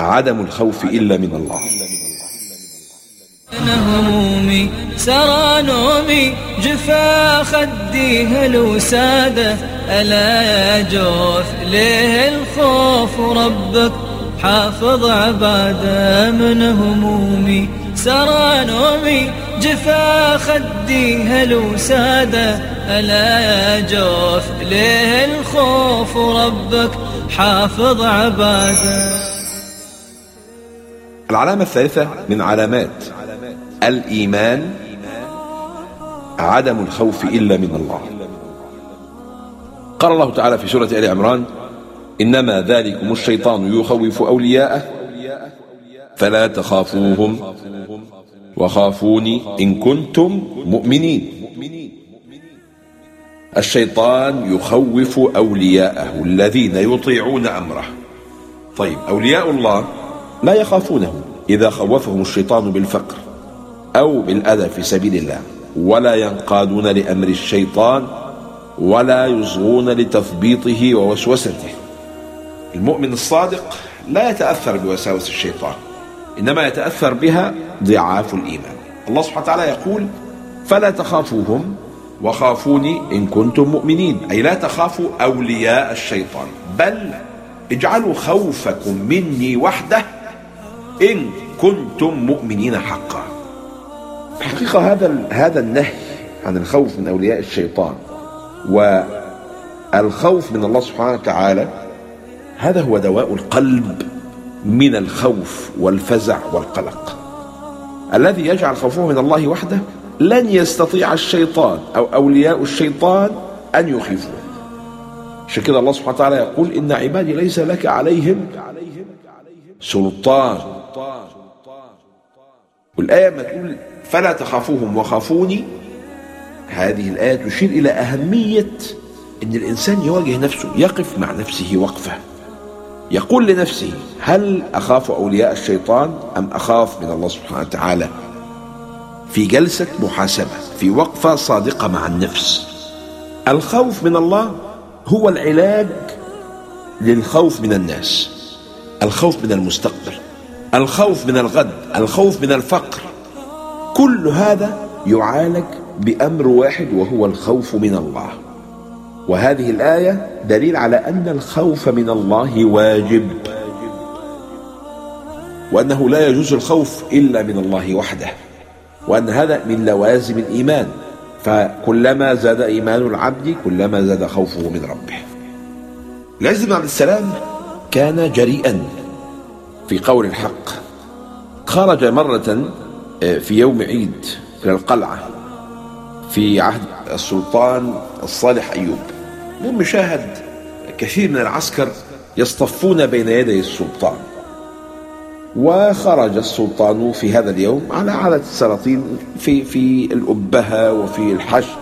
عدم الخوف إلا من الله. همومي سرى نومي جفا خدي هلو سادة ألا يجوف ليه الخوف ربك؟ حافظ عباده من همومي سرى نومي جفا خدي هلو سادة ألا يجوف ليه الخوف ربك؟ حافظ عباده العلامة الثالثة من علامات الإيمان عدم الخوف إلا من الله. قال الله تعالى في سورة آل عمران إنما ذلكم الشيطان يخوف أولياءه فلا تخافوهم وخافوني إن كنتم مؤمنين. الشيطان يخوف أولياءه الذين يطيعون أمره. طيب أولياء الله لا يخافونه إذا خوفهم الشيطان بالفقر أو بالأذى في سبيل الله. ولا ينقادون لأمر الشيطان ولا يصغون لتثبيطه ووسوسته. المؤمن الصادق لا يتأثر بوساوس الشيطان إنما يتأثر بها ضعاف الإيمان. الله سبحانه وتعالى يقول فلا تخافوهم وخافوني إن كنتم مؤمنين. أي لا تخافوا أولياء الشيطان بل اجعلوا خوفكم مني وحده إن كنتم مؤمنين حقا. الحقيقة هذا هذا النهي عن الخوف من أولياء الشيطان والخوف من الله سبحانه وتعالى هذا هو دواء القلب من الخوف والفزع والقلق. الذي يجعل خوفه من الله وحده لن يستطيع الشيطان أو أولياء الشيطان أن يخيفوه. عشان كده الله سبحانه وتعالى يقول إن عبادي ليس لك عليهم سلطان. والآية ما تقول فلا تخافوهم وخافوني. هذه الآية تشير إلى أهمية أن الإنسان يواجه نفسه يقف مع نفسه وقفة. يقول لنفسه هل أخاف أولياء الشيطان أم أخاف من الله سبحانه وتعالى؟ في جلسة محاسبة في وقفة صادقة مع النفس. الخوف من الله هو العلاج للخوف من الناس الخوف من المستقبل. الخوف من الغد الخوف من الفقر. كل هذا يعالج بأمر واحد وهو الخوف من الله. وهذه الآية دليل على أن الخوف من الله واجب. وأنه لا يجوز الخوف إلا من الله وحده. وأن هذا من لوازم الإيمان. فكلما زاد إيمان العبد كلما زاد خوفه من ربه. العز بن عبد السلام كان جريئا. في قول الحق. خرج مرة في يوم عيد إلى القلعة في عهد السلطان الصالح أيوب. المهم شاهد كثير من العسكر يصطفون بين يدي السلطان. وخرج السلطان في هذا اليوم على عادة السلاطين في في الأبهة وفي الحشد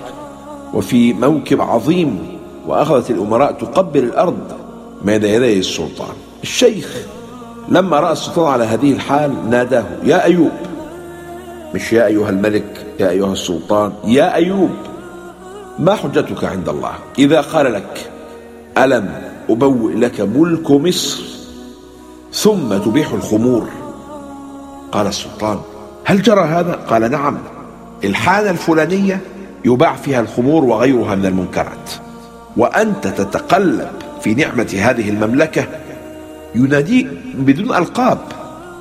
وفي موكب عظيم. وأخذت الأمراء تقبل الأرض بين يدي السلطان. الشيخ لما رأى السلطان على هذه الحال ناداه يا أيوب! مش يا أيها الملك يا أيها السلطان يا أيوب! ما حجتك عند الله؟ إذا قال لك ألم أبوئ لك ملك مصر ثم تبيح الخمور قال السلطان هل جرى هذا قال نعم الحالة الفلانية يباع فيها الخمور وغيرها من المنكرات وأنت تتقلب في نعمة هذه المملكة يناديك بدون ألقاب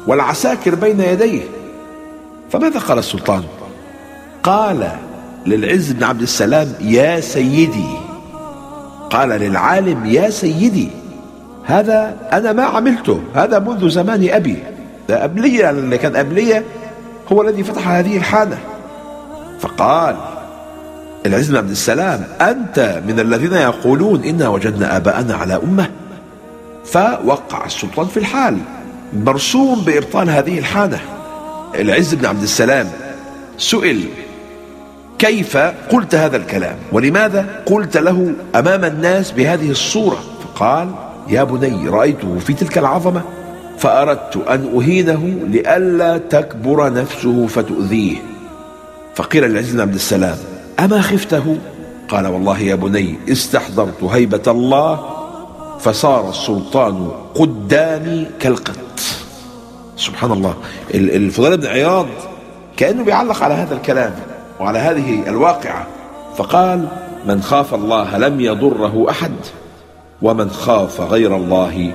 والعساكر بين يديه. فماذا قال السلطان؟ قال للعز بن عبد السلام يا سيدي. قال للعالم يا سيدي هذا أنا ما عملته هذا منذ زمان أبي. ده اللي كان أبلية هو الذي فتح هذه الحانة. فقال العز بن عبد السلام أنت من الذين يقولون إنا وجدنا آباءنا على أمة فوقع السلطان في الحال. مرسوم بإبطال هذه الحانة العز بن عبد السلام سئل كيف قلت هذا الكلام؟ ولماذا قلت له أمام الناس بهذه الصورة؟ فقال يا بني رأيته في تلك العظمة فأردت أن أهينه لئلا تكبر نفسه فتؤذيه. فقيل للعز بن عبد السلام أما خفته؟ قال والله يا بني استحضرت هيبة الله فصار السلطان قدامي كالقط. سبحان الله. الفضيل بن عياض كأنه بيعلق على هذا الكلام وعلى هذه الواقعة. فقال من خاف الله لم يضره أحد ومن خاف غير الله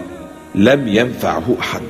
لم ينفعه أحد.